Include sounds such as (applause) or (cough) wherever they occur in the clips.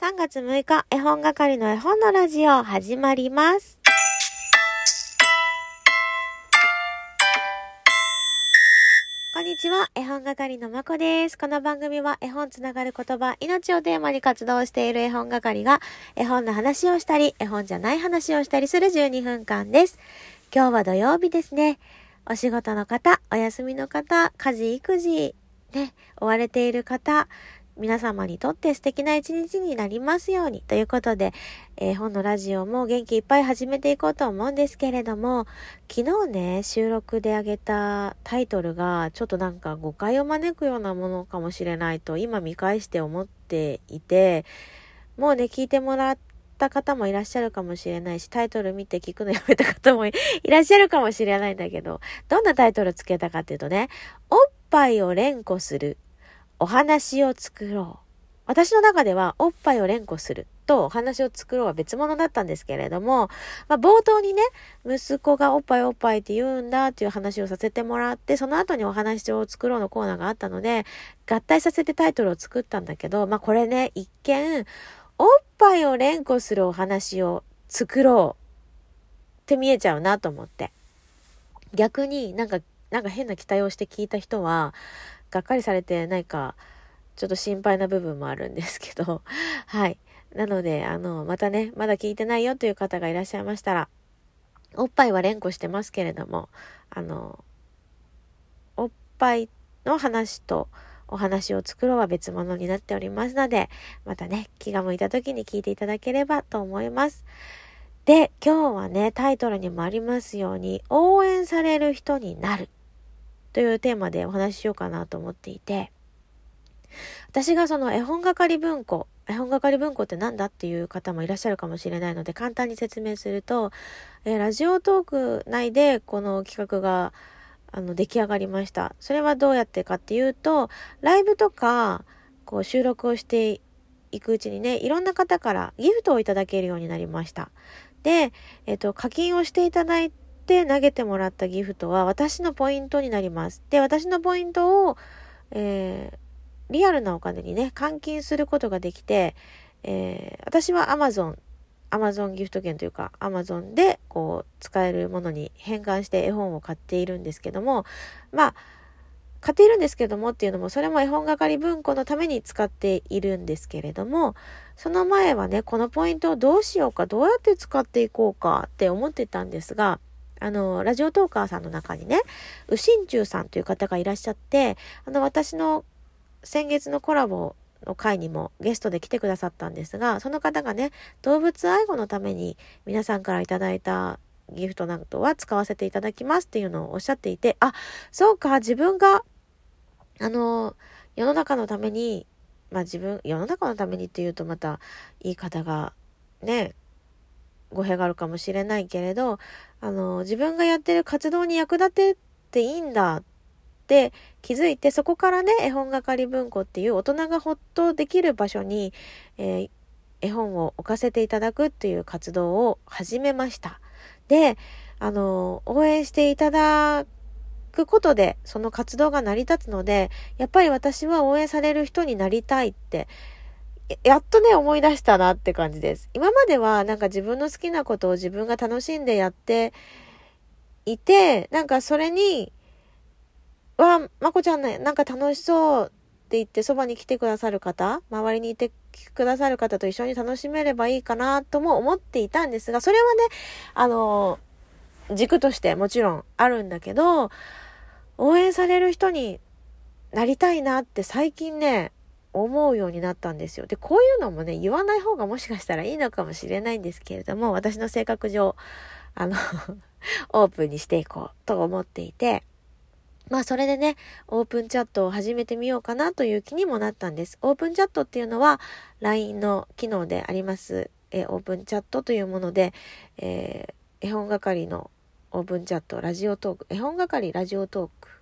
3月6日、絵本係の絵本のラジオ始まります。こんにちは、絵本係のまこです。この番組は絵本つながる言葉、命をテーマに活動している絵本係が絵本の話をしたり、絵本じゃない話をしたりする12分間です。今日は土曜日ですね。お仕事の方、お休みの方、家事、育児、ね、追われている方、皆様にとって素敵な一日になりますようにということで、えー本のラジオも元気いっぱい始めていこうと思うんですけれども、昨日ね、収録であげたタイトルがちょっとなんか誤解を招くようなものかもしれないと今見返して思っていて、もうね、聞いてもらった方もいらっしゃるかもしれないし、タイトル見て聞くのやめた方もいいらっしゃるかもしれないんだけど、どんなタイトルつけたかっていうとね、おっぱいを連呼する。お話を作ろう。私の中では、おっぱいを連呼するとお話を作ろうは別物だったんですけれども、まあ、冒頭にね、息子がおっぱいおっぱいって言うんだっていう話をさせてもらって、その後にお話を作ろうのコーナーがあったので、合体させてタイトルを作ったんだけど、まあ、これね、一見、おっぱいを連呼するお話を作ろうって見えちゃうなと思って。逆になんか、なんか変な期待をして聞いた人は、がっかりされてないか、ちょっと心配な部分もあるんですけど、(laughs) はい。なので、あの、またね、まだ聞いてないよという方がいらっしゃいましたら、おっぱいは連呼してますけれども、あの、おっぱいの話とお話を作ろうは別物になっておりますので、またね、気が向いた時に聞いていただければと思います。で、今日はね、タイトルにもありますように、応援される人になるというテーマでお話ししようかなと思っていて、私がその絵本係文庫、絵本係文庫って何だっていう方もいらっしゃるかもしれないので、簡単に説明すると、えーラジオトーク内でこの企画があの出来上がりました。それはどうやってかっていうと、ライブとかこう収録をしていくうちにね、いろんな方からギフトをいただけるようになりました。で、えっ、と、課金をしていただいて投げてもらったギフトは私のポイントになります。で、私のポイントを、えーリアルなお金にね、換金することができて、えー私は Amazon、Amazon ギフト券というか Amazon でこう使えるものに変換して絵本を買っているんですけども、まあ、買っているんですけどもっていうのも、それも絵本係文庫のために使っているんですけれども、その前はね、このポイントをどうしようか、どうやって使っていこうかって思ってたんですが、あの、ラジオトーカーさんの中にね、うしんちゅうさんという方がいらっしゃって、あの、私の先月のコラボの回にもゲストで来てくださったんですが、その方がね、動物愛護のために皆さんからいただいたギフトなどは使わせていただきますっていうのをおっしゃっていて、あ、そうか、自分が、あの、世の中のために、まあ自分、世の中のためにっていうとまた言い方がね、語弊があるかもしれないけれど、あの、自分がやってる活動に役立てていいんだって気づいて、そこからね、絵本係文庫っていう大人がほっとできる場所に、えー絵本を置かせていただくっていう活動を始めました。で、あの、応援していただくことで、その活動が成り立つので、やっぱり私は応援される人になりたいって、やっとね、思い出したなって感じです。今まではなんか自分の好きなことを自分が楽しんでやっていて、なんかそれに、わ、まこちゃんね、なんか楽しそうって言ってそばに来てくださる方、周りにいてくださる方と一緒に楽しめればいいかなとも思っていたんですが、それはね、あの、軸としてもちろんあるんだけど、応援される人になりたいなって最近ね、思うようになったんですよ。で、こういうのもね、言わない方がもしかしたらいいのかもしれないんですけれども、私の性格上、あの、(laughs) オープンにしていこうと思っていて、まあそれでね、オープンチャットを始めてみようかなという気にもなったんです。オープンチャットっていうのは LINE の機能であります、えーオープンチャットというもので、えー絵本係のオープンチャット、ラジオトーク、絵本係ラジオトークっ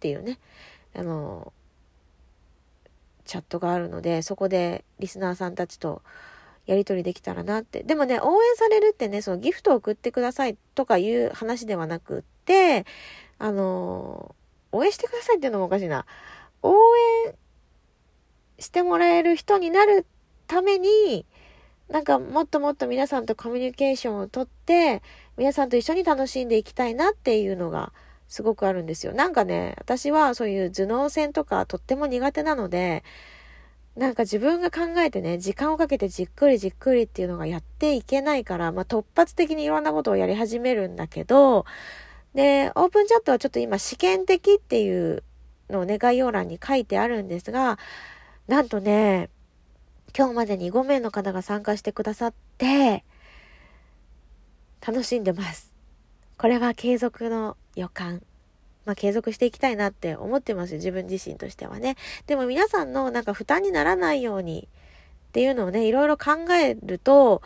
ていうね、あのチャットがあるので、そこでリスナーさんたちとやり取りできたらなって。でもね、応援されるってね、そのギフトを送ってくださいとかいう話ではなくって、あの応援してくださいっていうのもおかしいな。応援してもらえる人になるために、なんかもっともっと皆さんとコミュニケーションをとって、皆さんと一緒に楽しんでいきたいなっていうのがすごくあるんですよ。なんかね、私はそういう頭脳戦とかとっても苦手なので、なんか自分が考えてね、時間をかけてじっくりじっくりっていうのがやっていけないから、まあ突発的にいろんなことをやり始めるんだけど、で、オープンチャットはちょっと今試験的っていうのをね、概要欄に書いてあるんですが、なんとね、今日までに5名の方が参加してくださって、楽しんでます。これは継続の予感。まあ、継続していきたいなって思ってますよ。自分自身としてはね。でも皆さんのなんか負担にならないようにっていうのをね、いろいろ考えると、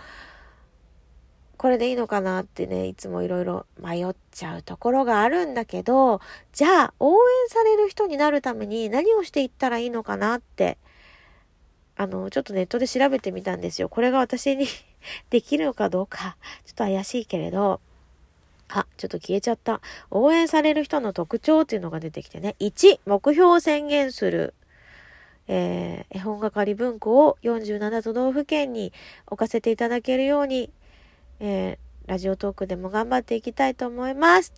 これでいいのかなってね、いつもいろいろ迷っちゃうところがあるんだけど、じゃあ応援される人になるために何をしていったらいいのかなって、あの、ちょっとネットで調べてみたんですよ。これが私に (laughs) できるのかどうか、ちょっと怪しいけれど、あ、ちょっと消えちゃった。応援される人の特徴っていうのが出てきてね。1、目標を宣言する。えー、絵本係文庫を47都道府県に置かせていただけるように、えー、ラジオトークでも頑張っていきたいと思います。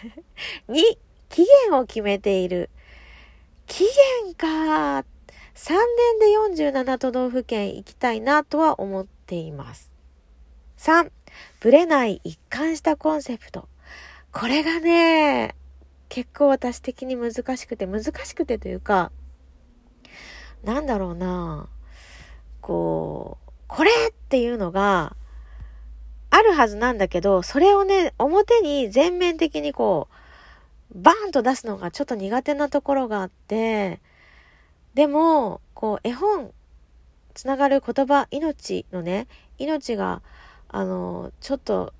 (laughs) 2、期限を決めている。期限か。3年で47都道府県行きたいなとは思っています。3、ぶれない一貫したコンセプト。これがね、結構私的に難しくて、難しくてというか、なんだろうな、こう、これっていうのがあるはずなんだけど、それをね、表に全面的にこう、バーンと出すのがちょっと苦手なところがあって、でも、こう、絵本、つながる言葉、命のね、命があの、ちょっと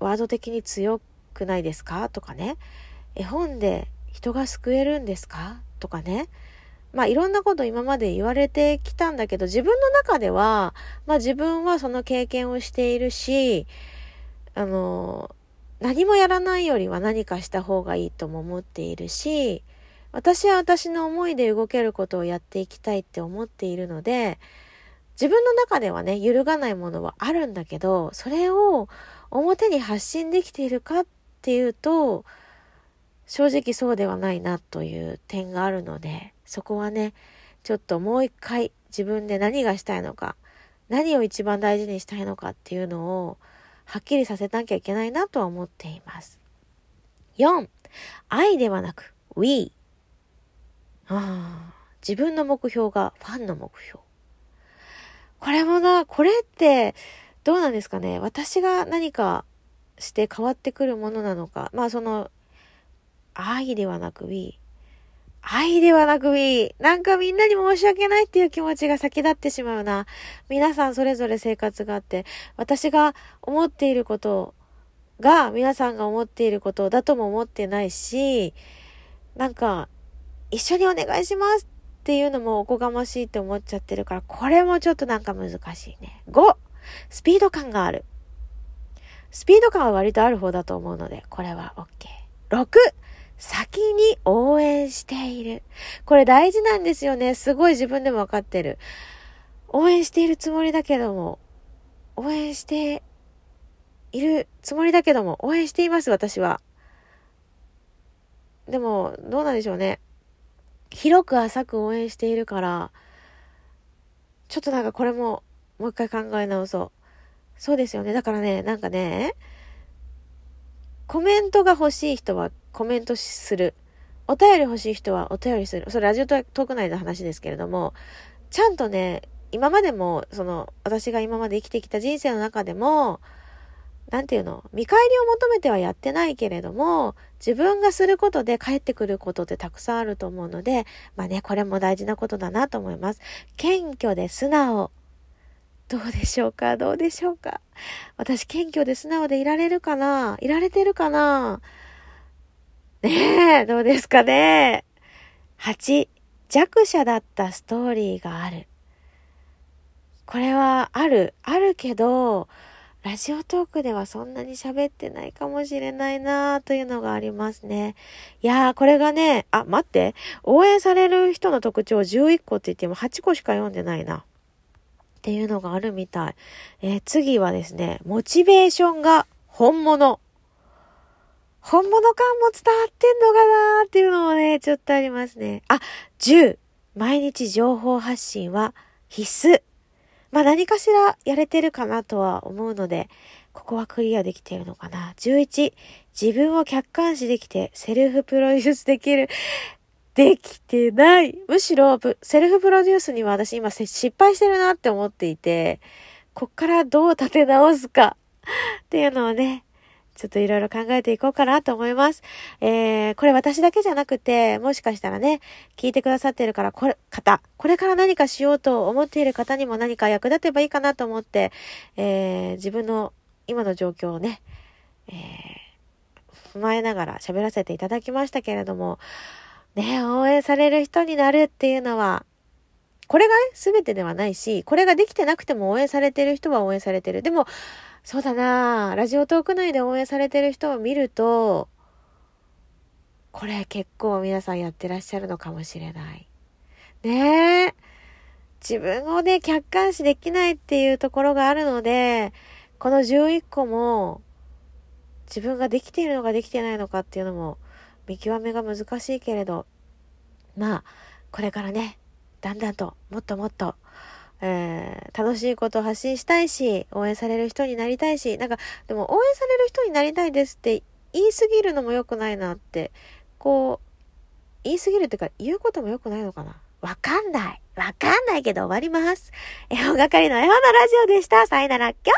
ワード的に強くないですか？とかね、絵本で人が救えるんですか？とかね、まあいろんなこと今まで言われてきたんだけど、自分の中では、まあ自分はその経験をしているし、あの、何もやらないよりは何かした方がいいとも思っているし、私は私の思いで動けることをやっていきたいって思っているので、自分の中ではね、揺るがないものはあるんだけど、それを表に発信できているかっていうと、正直そうではないなという点があるので、そこはね、ちょっともう一回自分で何がしたいのか、何を一番大事にしたいのかっていうのをはっきりさせなきゃいけないなとは思っています。4、愛ではなく we。あ自分の目標がファンの目標。これもな、これってどうなんですかね？私が何かして変わってくるものなのか。まあその、愛ではなく we。愛ではなく we。なんかみんなに申し訳ないっていう気持ちが先立ってしまうな。皆さんそれぞれ生活があって、私が思っていることが皆さんが思っていることだとも思ってないし、なんか、一緒にお願いしますっていうのもおこがましいって思っちゃってるから、これもちょっとなんか難しいね。5! スピード感がある。スピード感は割とある方だと思うので、これは OK。6! 先に応援している。これ大事なんですよね。すごい自分でもわかってる。応援しているつもりだけども、応援しているつもりだけども、応援しています、私は。でも、どうなんでしょうね。広く浅く応援しているから、ちょっとなんかこれももう一回考え直そう。そうですよね。だからね、なんかね、コメントが欲しい人はコメントする。お便り欲しい人はお便りする。それラジオトーク内の話ですけれども、ちゃんとね、今までも、その、私が今まで生きてきた人生の中でも、なんていうの見返りを求めてはやってないけれども、自分がすることで帰ってくることってたくさんあると思うので、まあね、これも大事なことだなと思います。謙虚で素直。どうでしょうか？どうでしょうか？私、謙虚で素直でいられるかな？いられてるかな？ねえ、どうですかね ?8、弱者だったストーリーがある。これはある。あるけど、ラジオトークではそんなに喋ってないかもしれないなというのがありますね。いやー、これがね、あ、待って。応援される人の特徴11個って言っても8個しか読んでないな。っていうのがあるみたい。えー、次はですね、モチベーションが本物。本物感も伝わってんのかなーっていうのもね、ちょっとありますね。あ、10、毎日情報発信は必須。まあ何かしらやれてるかなとは思うので、ここはクリアできているのかな。11、自分を客観視できてセルフプロデュースできる。(laughs) できてない。むしろ、セルフプロデュースには私今失敗してるなって思っていて、こっからどう立て直すかっていうのをね、ちょっといろいろ考えていこうかなと思います。えー、これ私だけじゃなくて、もしかしたらね、聞いてくださってるから、これ、方、これから何かしようと思っている方にも何か役立てばいいかなと思って、えー、自分の今の状況をね、えー、踏まえながら喋らせていただきましたけれども、ね、応援される人になるっていうのは、これがね、全てではないし、これができてなくても応援されてる人は応援されてる。でも、そうだなラジオトーク内で応援されてる人を見ると、これ結構皆さんやってらっしゃるのかもしれない。ねえ。自分をね、客観視できないっていうところがあるので、この11個も、自分ができているのかできてないのかっていうのも、見極めが難しいけれど、まあ、これからね、だんだんと、もっともっと、えー、楽しいことを発信したいし、応援される人になりたいし、なんか、でも応援される人になりたいですって言いすぎるのも良くないなって、こう、言いすぎるっていうか、言うことも良くないのかな？わかんない。わかんないけど終わります。絵本係の絵本のラジオでした。さよなら、きょ